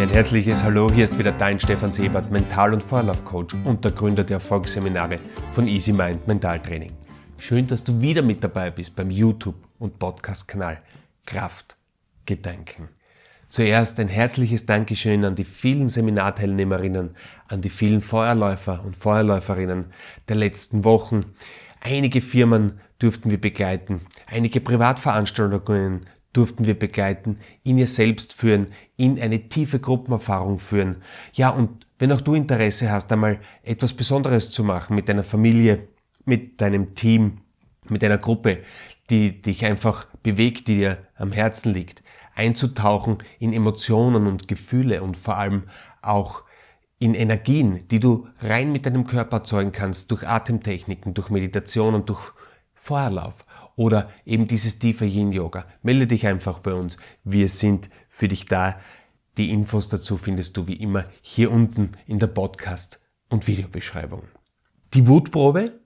Ein herzliches Hallo, hier ist wieder dein Stefan Sebert, Mental- und Vorlaufcoach und der Gründer der Erfolgsseminare von Easy Mind Mentaltraining. Schön, dass du wieder mit dabei bist beim YouTube- und Podcast-Kanal Kraft Gedanken. Zuerst ein herzliches Dankeschön an die vielen Seminarteilnehmerinnen, an die vielen Feuerläufer und Feuerläuferinnen der letzten Wochen. Einige Firmen durften wir begleiten, einige Privatveranstaltungen durften wir begleiten, in ihr selbst führen, in eine tiefe Gruppenerfahrung führen. Ja, und wenn auch du Interesse hast, einmal etwas Besonderes zu machen mit deiner Familie, mit deinem Team, mit einer Gruppe, die dich einfach bewegt, die dir am Herzen liegt, einzutauchen in Emotionen und Gefühle und vor allem auch in Energien, die du rein mit deinem Körper erzeugen kannst, durch Atemtechniken, durch Meditation und durch Feuerlauf oder eben dieses tiefe Yin-Yoga. Melde dich einfach bei uns. Wir sind für dich da. Die Infos dazu findest du wie immer hier unten in der Podcast- und Videobeschreibung. Die Wutprobe,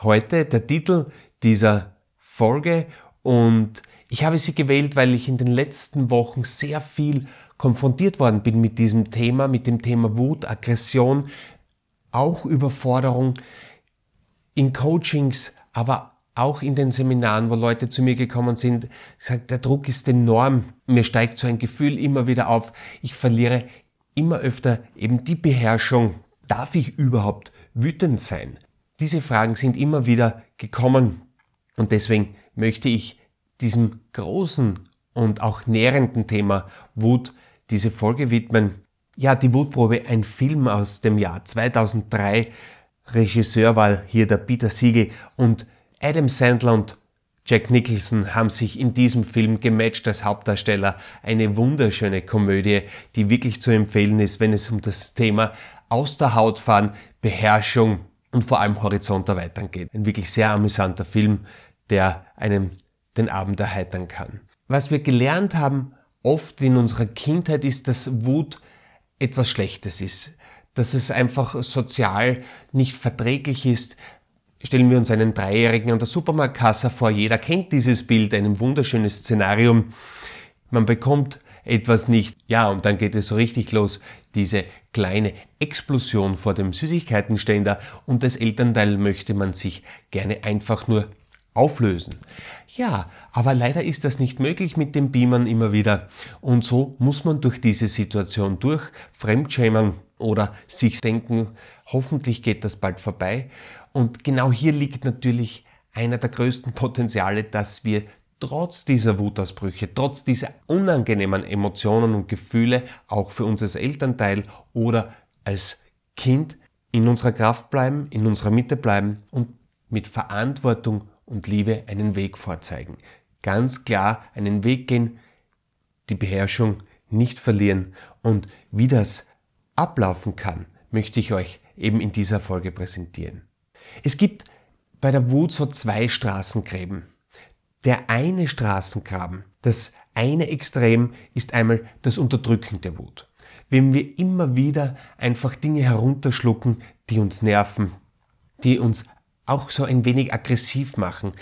heute der Titel dieser Folge und ich habe sie gewählt, weil ich in den letzten Wochen sehr viel konfrontiert worden bin mit diesem Thema, mit dem Thema Wut, Aggression, auch Überforderung in Coachings, aber auch in den Seminaren, wo Leute zu mir gekommen sind, gesagt, der Druck ist enorm. Mir steigt so ein Gefühl immer wieder auf. Ich verliere immer öfter eben die Beherrschung. Darf ich überhaupt wütend sein? Diese Fragen sind immer wieder gekommen und deswegen möchte ich diesem großen und auch nährenden Thema Wut diese Folge widmen. Ja, die Wutprobe, ein Film aus dem Jahr 2003. Regisseur war hier der Peter Siegel und Adam Sandler und Jack Nicholson haben sich in diesem Film gematcht als Hauptdarsteller. Eine wunderschöne Komödie, die wirklich zu empfehlen ist, wenn es um das Thema aus der Haut fahren, Beherrschung und vor allem Horizont erweitern geht. Ein wirklich sehr amüsanter Film, der einem den Abend erheitern kann. Was wir gelernt haben oft in unserer Kindheit ist, dass Wut etwas Schlechtes ist, dass es einfach sozial nicht verträglich ist, Stellen wir uns einen Dreijährigen an der Supermarktkasse vor. Jeder kennt dieses Bild, ein wunderschönes Szenarium. Man bekommt etwas nicht. Ja, und dann geht es so richtig los. Diese kleine Explosion vor dem Süßigkeitenständer und das Elternteil möchte man sich gerne einfach nur auflösen. Ja, aber leider ist das nicht möglich mit dem Beamern immer wieder. Und so muss man durch diese Situation durch, Fremdschämen oder sich denken, hoffentlich geht das bald vorbei. Und genau hier liegt natürlich einer der größten Potenziale, dass wir trotz dieser Wutausbrüche, trotz dieser unangenehmen Emotionen und Gefühle auch für uns als Elternteil oder als Kind in unserer Kraft bleiben, in unserer Mitte bleiben und mit Verantwortung und Liebe einen Weg vorzeigen. Ganz klar einen Weg gehen, die Beherrschung nicht verlieren und wie das ablaufen kann, möchte ich euch eben in dieser Folge präsentieren. Es gibt bei der Wut so zwei Straßengräben. Der eine Straßengraben, das eine Extrem ist einmal das Unterdrücken der Wut. Wenn wir immer wieder einfach Dinge herunterschlucken, die uns nerven, die uns auch so ein wenig aggressiv machen,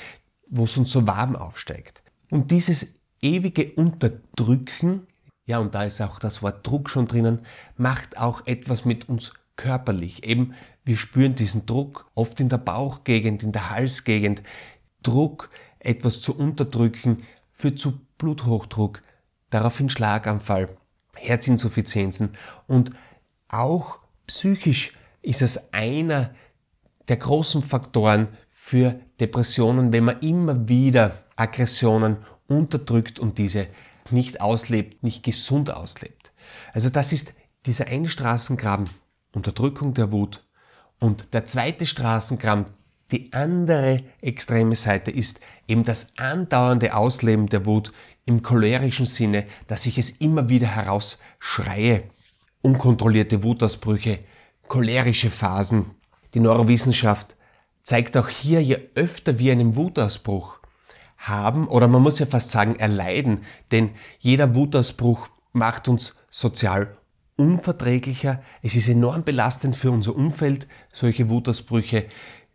wo es uns so warm aufsteigt. Und dieses ewige Unterdrücken, ja, und da ist auch das Wort Druck schon drinnen, macht auch etwas mit uns körperlich. Eben, wir spüren diesen Druck oft in der Bauchgegend, in der Halsgegend. Druck, etwas zu unterdrücken, führt zu Bluthochdruck, daraufhin Schlaganfall, Herzinsuffizienzen und auch psychisch ist es einer der großen Faktoren für Depressionen, wenn man immer wieder Aggressionen unterdrückt und diese nicht auslebt, nicht gesund auslebt. Also das ist dieser Einstraßengraben, Unterdrückung der Wut. Und der zweite Straßengraben, die andere extreme Seite ist eben das andauernde Ausleben der Wut im cholerischen Sinne, dass ich es immer wieder herausschreie. Unkontrollierte Wutausbrüche, cholerische Phasen, die Neurowissenschaft zeigt auch hier, je öfter wir einen Wutausbruch haben, oder man muss ja fast sagen erleiden, denn jeder Wutausbruch macht uns sozial unverträglicher. Es ist enorm belastend für unser Umfeld, solche Wutausbrüche,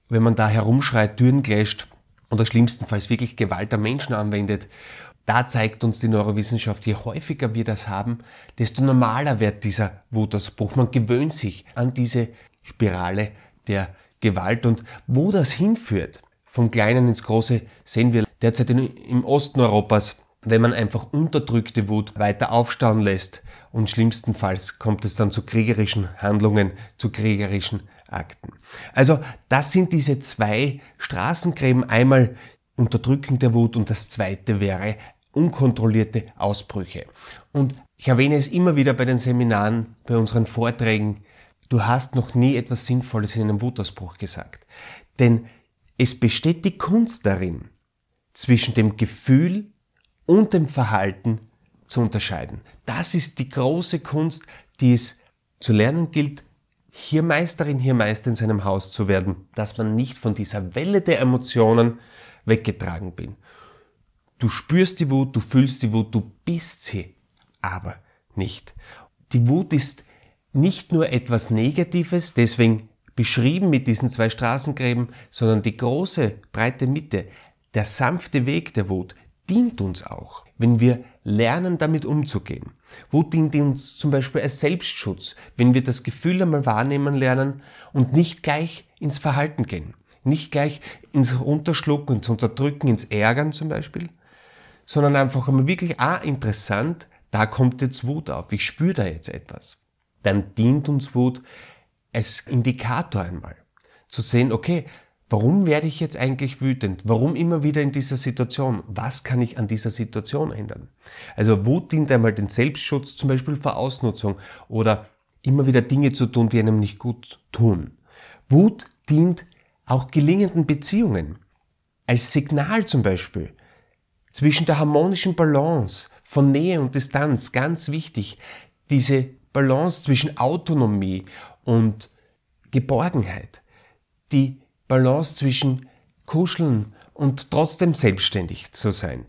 wenn man da herumschreit, Türen gläscht oder schlimmstenfalls wirklich Gewalt an Menschen anwendet. Da zeigt uns die Neurowissenschaft, je häufiger wir das haben, desto normaler wird dieser Wutausbruch. Man gewöhnt sich an diese Spirale der Gewalt und wo das hinführt, vom Kleinen ins Große, sehen wir derzeit im Osten Europas, wenn man einfach unterdrückte Wut weiter aufstauen lässt und schlimmstenfalls kommt es dann zu kriegerischen Handlungen, zu kriegerischen Akten. Also das sind diese zwei Straßengräben. Einmal Unterdrücken der Wut und das zweite wäre unkontrollierte Ausbrüche. Und ich erwähne es immer wieder bei den Seminaren, bei unseren Vorträgen, du hast noch nie etwas Sinnvolles in einem Wutausbruch gesagt. Denn es besteht die Kunst darin, zwischen dem Gefühl und dem Verhalten zu unterscheiden. Das ist die große Kunst, die es zu lernen gilt, hier Meisterin, hier Meister in seinem Haus zu werden, dass man nicht von dieser Welle der Emotionen weggetragen bin. Du spürst die Wut, du fühlst die Wut, du bist sie, aber nicht. Die Wut ist nicht nur etwas Negatives, deswegen beschrieben mit diesen zwei Straßengräben, sondern die große, breite Mitte, der sanfte Weg der Wut dient uns auch, wenn wir lernen, damit umzugehen. Wut dient uns zum Beispiel als Selbstschutz, wenn wir das Gefühl einmal wahrnehmen lernen und nicht gleich ins Verhalten gehen. Nicht gleich ins Runterschlucken, ins Unterdrücken, ins Ärgern zum Beispiel, sondern einfach einmal wirklich, ah, interessant, da kommt jetzt Wut auf, ich spüre da jetzt etwas. Dann dient uns Wut als Indikator einmal. Zu sehen, okay, Warum werde ich jetzt eigentlich wütend? Warum immer wieder in dieser Situation? Was kann ich an dieser Situation ändern? Also Wut dient einmal den Selbstschutz, zum Beispiel vor Ausnutzung oder immer wieder Dinge zu tun, die einem nicht gut tun. Wut dient auch gelingenden Beziehungen. Als Signal zum Beispiel zwischen der harmonischen Balance von Nähe und Distanz, ganz wichtig, diese Balance zwischen Autonomie und Geborgenheit, die Balance zwischen Kuscheln und trotzdem selbstständig zu sein.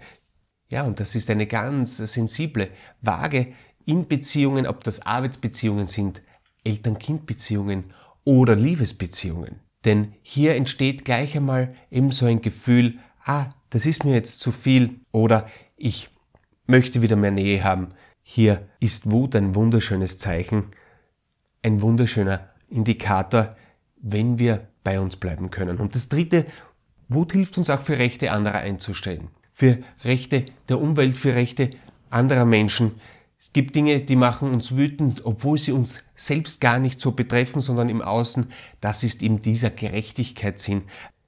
Ja, und das ist eine ganz sensible Waage in Beziehungen, ob das Arbeitsbeziehungen sind, Eltern-Kind-Beziehungen oder Liebesbeziehungen. Denn hier entsteht gleich einmal eben so ein Gefühl, ah, das ist mir jetzt zu viel oder ich möchte wieder mehr Nähe haben. Hier ist Wut ein wunderschönes Zeichen, ein wunderschöner Indikator, wenn wir bei uns bleiben können. Und das Dritte, Wut hilft uns auch für Rechte anderer einzustellen. Für Rechte der Umwelt, für Rechte anderer Menschen. Es gibt Dinge, die machen uns wütend, obwohl sie uns selbst gar nicht so betreffen, sondern im Außen. Das ist eben dieser Gerechtigkeitssinn.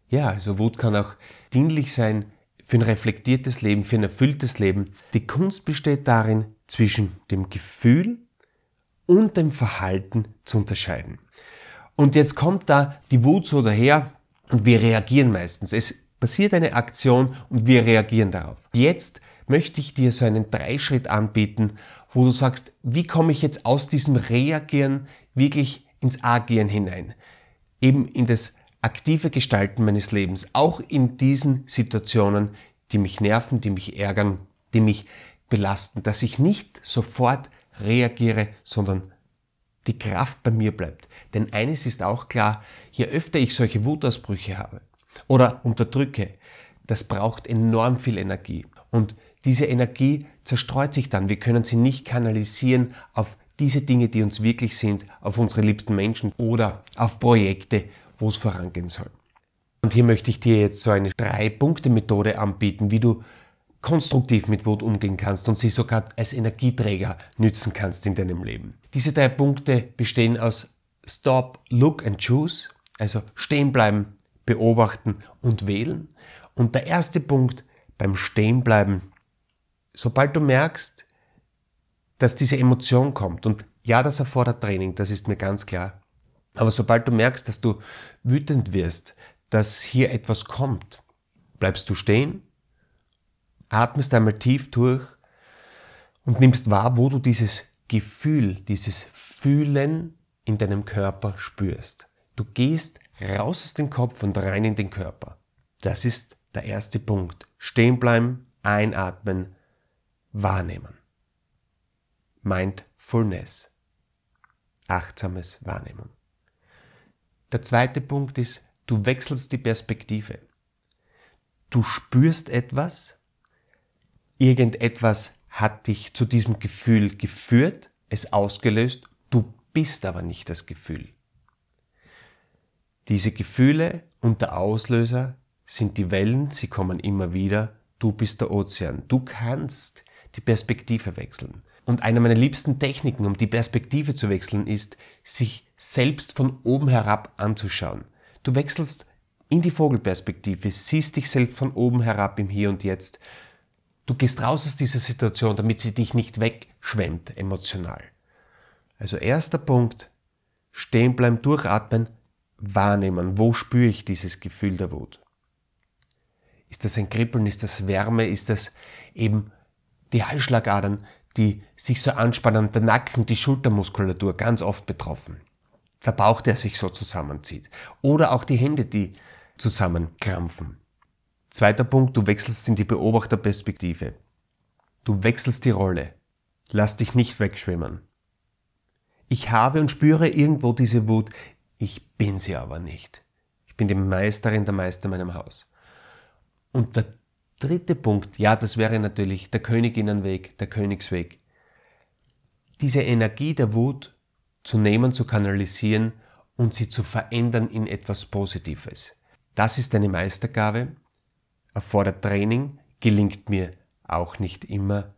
Ja, also Wut kann auch dienlich sein für ein reflektiertes Leben, für ein erfülltes Leben. Die Kunst besteht darin, zwischen dem Gefühl und dem Verhalten zu unterscheiden. Und jetzt kommt da die Wut so daher und wir reagieren meistens. Es passiert eine Aktion und wir reagieren darauf. Jetzt möchte ich dir so einen Dreischritt anbieten, wo du sagst, wie komme ich jetzt aus diesem Reagieren wirklich ins Agieren hinein? Eben in das aktive Gestalten meines Lebens, auch in diesen Situationen, die mich nerven, die mich ärgern, die mich belasten, dass ich nicht sofort reagiere, sondern die Kraft bei mir bleibt. Denn eines ist auch klar, je öfter ich solche Wutausbrüche habe oder unterdrücke, das braucht enorm viel Energie. Und diese Energie zerstreut sich dann. Wir können sie nicht kanalisieren auf diese Dinge, die uns wirklich sind, auf unsere liebsten Menschen oder auf Projekte, wo es vorangehen soll. Und hier möchte ich dir jetzt so eine Drei-Punkte-Methode anbieten, wie du konstruktiv mit Wut umgehen kannst und sie sogar als Energieträger nützen kannst in deinem Leben. Diese drei Punkte bestehen aus Stop, Look and Choose, also stehen bleiben, beobachten und wählen. Und der erste Punkt beim Stehenbleiben, sobald du merkst, dass diese Emotion kommt, und ja, das erfordert Training, das ist mir ganz klar, aber sobald du merkst, dass du wütend wirst, dass hier etwas kommt, bleibst du stehen atmest einmal tief durch und nimmst wahr, wo du dieses Gefühl, dieses Fühlen in deinem Körper spürst. Du gehst raus aus dem Kopf und rein in den Körper. Das ist der erste Punkt. Stehen bleiben, einatmen, wahrnehmen. Mindfulness. Achtsames Wahrnehmen. Der zweite Punkt ist, du wechselst die Perspektive. du spürst etwas, irgendetwas hat dich zu diesem Gefühl geführt, es ausgelöst, du bist aber nicht das Gefühl. Diese Gefühle und der Auslöser sind die Wellen, sie kommen immer wieder, du bist der Ozean. Du kannst die Perspektive wechseln. Und eine meiner liebsten Techniken, um die Perspektive zu wechseln, ist, sich selbst von oben herab anzuschauen. Du wechselst in die Vogelperspektive, siehst dich selbst von oben herab im Hier und Jetzt. Du gehst raus aus dieser Situation, damit sie dich nicht wegschwemmt emotional. Also erster Punkt, stehen bleiben, durchatmen, wahrnehmen. Wo spüre ich dieses Gefühl der Wut? Ist das ein Kribbeln? Ist das Wärme? Ist das eben die Halsschlagadern, die sich so anspannen, der Nacken, die Schultermuskulatur ganz oft betroffen? Der Bauch, der sich so zusammenzieht. Oder auch die Hände, die zusammenkrampfen. Zweiter Punkt, du wechselst in die Beobachterperspektive. Du wechselst die Rolle. Lass dich nicht wegschwimmen. Ich habe und spüre irgendwo diese Wut, ich bin sie aber nicht. Ich bin die Meisterin der Meister in meinem Haus. Und der dritte Punkt, ja, das wäre natürlich der Königinnenweg, der Königsweg. Diese Energie der Wut zu nehmen, zu kanalisieren und sie zu verändern in etwas Positives. Das ist eine Meistergabe, erfordert Training, gelingt mir auch nicht immer,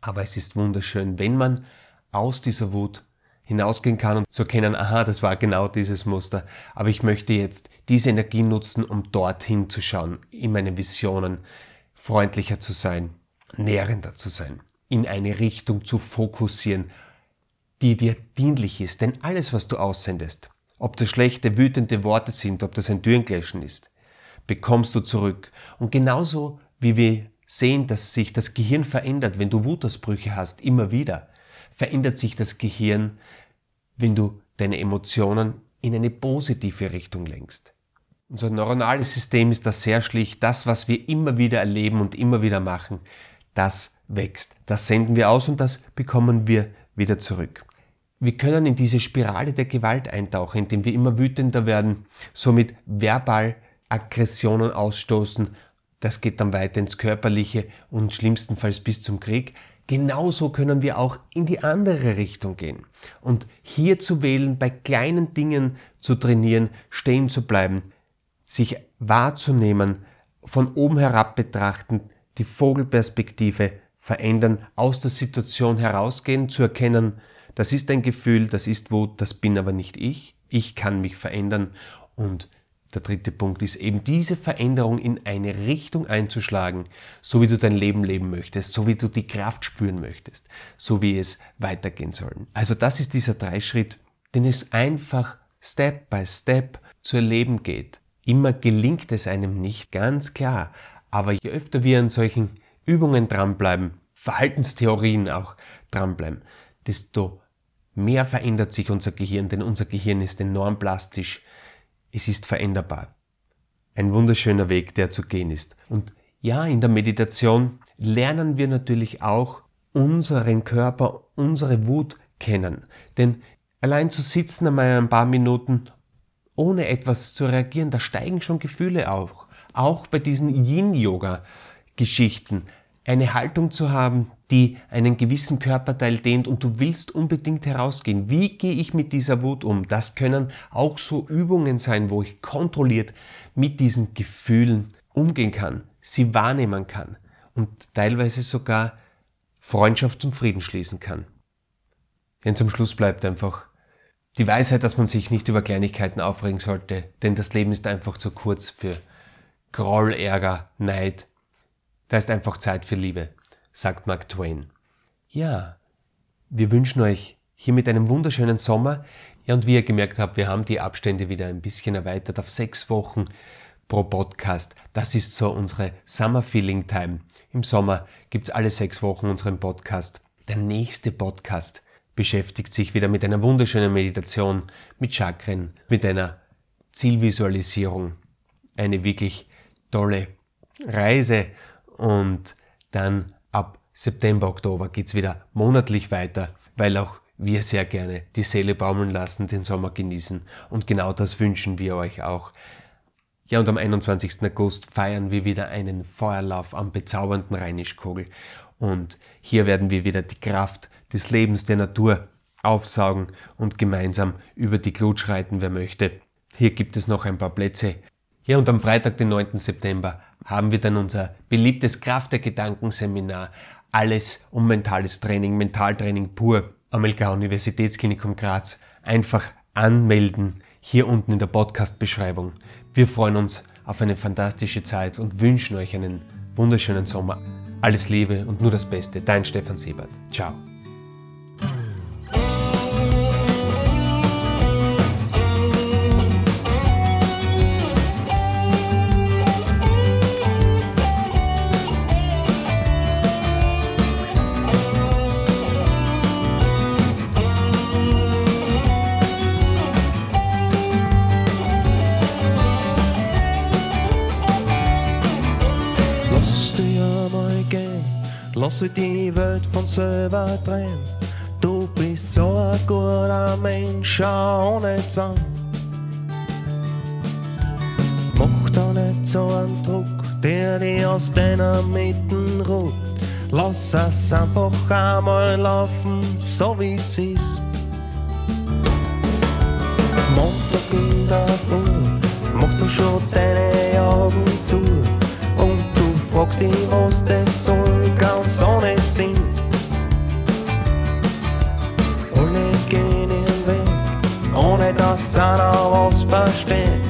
aber es ist wunderschön, wenn man aus dieser Wut hinausgehen kann und zu erkennen, aha, das war genau dieses Muster, aber ich möchte jetzt diese Energie nutzen, um dorthin zu schauen, in meine Visionen freundlicher zu sein, nährender zu sein, in eine Richtung zu fokussieren, die dir dienlich ist. Denn alles, was du aussendest, ob das schlechte, wütende Worte sind, ob das ein Türenkläschen ist, bekommst du zurück. Und genauso wie wir sehen, dass sich das Gehirn verändert, wenn du Wutausbrüche hast, immer wieder, verändert sich das Gehirn, wenn du deine Emotionen in eine positive Richtung lenkst. Unser neuronales System ist da sehr schlicht. Das, was wir immer wieder erleben und immer wieder machen, das wächst. Das senden wir aus und das bekommen wir wieder zurück. Wir können in diese Spirale der Gewalt eintauchen, indem wir immer wütender werden, somit verbal Aggressionen ausstoßen. Das geht dann weiter ins Körperliche und schlimmstenfalls bis zum Krieg. Genauso können wir auch in die andere Richtung gehen. Und hier zu wählen, bei kleinen Dingen zu trainieren, stehen zu bleiben, sich wahrzunehmen, von oben herab betrachten, die Vogelperspektive verändern, aus der Situation herausgehen, zu erkennen, das ist ein Gefühl, das ist Wut, das bin aber nicht ich, ich kann mich verändern und der dritte Punkt ist eben diese Veränderung in eine Richtung einzuschlagen, so wie du dein Leben leben möchtest, so wie du die Kraft spüren möchtest, so wie es weitergehen soll. Also das ist dieser Dreischritt, den es einfach Step by Step zu erleben geht. Immer gelingt es einem nicht, ganz klar. Aber je öfter wir an solchen Übungen dranbleiben, Verhaltenstheorien auch dranbleiben, desto mehr verändert sich unser Gehirn, denn unser Gehirn ist enorm plastisch es ist veränderbar. Ein wunderschöner Weg, der zu gehen ist. Und ja, in der Meditation lernen wir natürlich auch unseren Körper, unsere Wut kennen. Denn allein zu sitzen einmal ein paar Minuten ohne etwas zu reagieren, da steigen schon Gefühle auf. Auch bei diesen Yin-Yoga-Geschichten eine Haltung zu haben, die einen gewissen Körperteil dehnt und du willst unbedingt herausgehen. Wie gehe ich mit dieser Wut um? Das können auch so Übungen sein, wo ich kontrolliert mit diesen Gefühlen umgehen kann, sie wahrnehmen kann und teilweise sogar Freundschaft zum Frieden schließen kann. Denn zum Schluss bleibt einfach die Weisheit, dass man sich nicht über Kleinigkeiten aufregen sollte, denn das Leben ist einfach zu kurz für Groll, Ärger, Neid, da ist einfach Zeit für Liebe, sagt Mark Twain. Ja, wir wünschen euch hier mit einem wunderschönen Sommer. Ja, und wie ihr gemerkt habt, wir haben die Abstände wieder ein bisschen erweitert auf sechs Wochen pro Podcast. Das ist so unsere Summer Feeling Time. Im Sommer gibt's alle sechs Wochen unseren Podcast. Der nächste Podcast beschäftigt sich wieder mit einer wunderschönen Meditation, mit Chakren, mit einer Zielvisualisierung. Eine wirklich tolle Reise und dann ab September, Oktober geht's wieder monatlich weiter, weil auch wir sehr gerne die Seele baumeln lassen, den Sommer genießen und genau das wünschen wir euch auch. Ja, und am 21. August feiern wir wieder einen Feuerlauf am bezaubernden Rheinischkogel. Und hier werden wir wieder die Kraft des Lebens der Natur aufsaugen und gemeinsam über die Glut schreiten, wer möchte. Hier gibt es noch ein paar Plätze. Ja, und am Freitag, den 9. September, haben wir dann unser beliebtes Kraft der Gedanken Seminar. Alles um mentales Training, Mentaltraining pur am LK Universitätsklinikum Graz. Einfach anmelden hier unten in der Podcast-Beschreibung. Wir freuen uns auf eine fantastische Zeit und wünschen euch einen wunderschönen Sommer. Alles Liebe und nur das Beste. Dein Stefan Siebert. Ciao. Lass die Welt von selber drehen. Du bist so ein guter Mensch, ohne Zwang. Mach da nicht so einen Druck, der dich aus deiner Mitten ruht. Lass es einfach einmal laufen, so wie es ist. Montag in der Früh machst du schon deine das soll, ganz ohne Sinn. Alle gehen ihren Weg, ohne dass einer was versteht.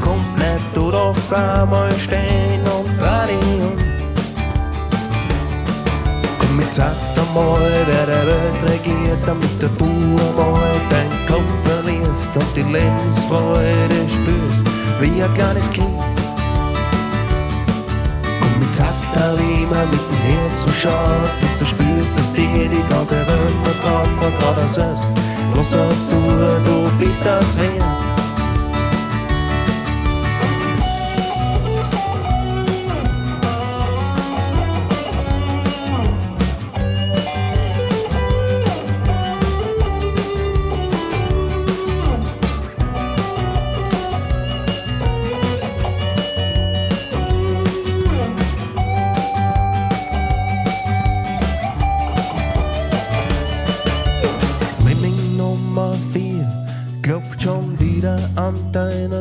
Kommt nicht du doch einmal stehen und um. Komm, jetzt sag einmal, wer der Welt regiert, damit der Bauer mal dein Kopf verlierst und die Lebensfreude spürst, wie ein kleines Kind sagt er immer mit dem Herzen schaut, dass du spürst, dass dir die ganze Welt vertraut, vertraut er selbst. Lass es zu, du bist das wert.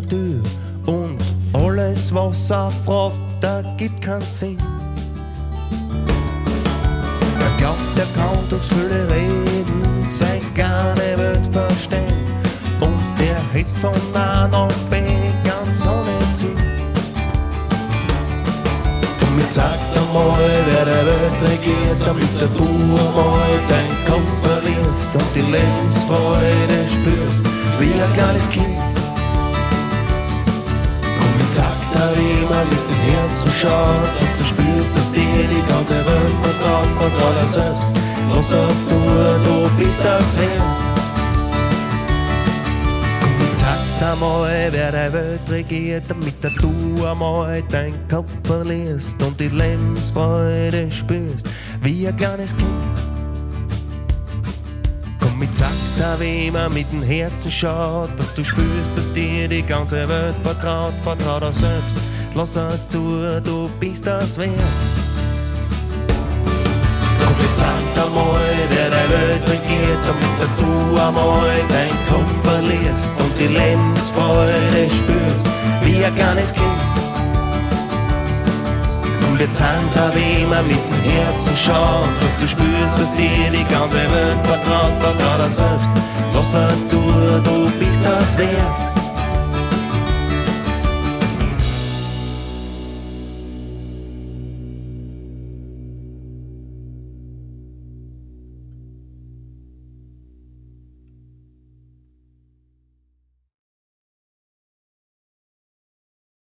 Tür und alles, was er fragt, da gibt keinen Sinn. Er glaubt, er kann durchs viele Reden sein keine Welt verstehen und er hetzt von A nach B ganz ohne Ziel. Und mir zeigt einmal, wer der Welt regiert, damit der Bauer mal dein Kopf verlierst und die Lebensfreude spürst, wie ein kleines Kind sagt er immer mit dem Herzen schaut, dass du spürst, dass dir die ganze Welt vertraut, vertraut er selbst. Lass es zu, du bist das wert. Sag einmal, wer die Welt regiert, damit du einmal dein Kopf verlierst und die Lebensfreude spürst, wie ein kleines Kind. Mit Sakta, wie man mit dem Herzen schaut, dass du spürst, dass dir die ganze Welt vertraut, vertraut auch selbst. Lass es zu, du bist das wert. Komm, jetzt sag einmal, wer die Welt regiert, damit du einmal dein Kopf verlierst und die Lebensfreude spürst, wie ein kleines Kind bezahlt, da wie man mit dem Herzen schaut, dass du spürst, dass dir die ganze Welt vertraut, vertraut er selbst. Lass es zu, du bist das wert.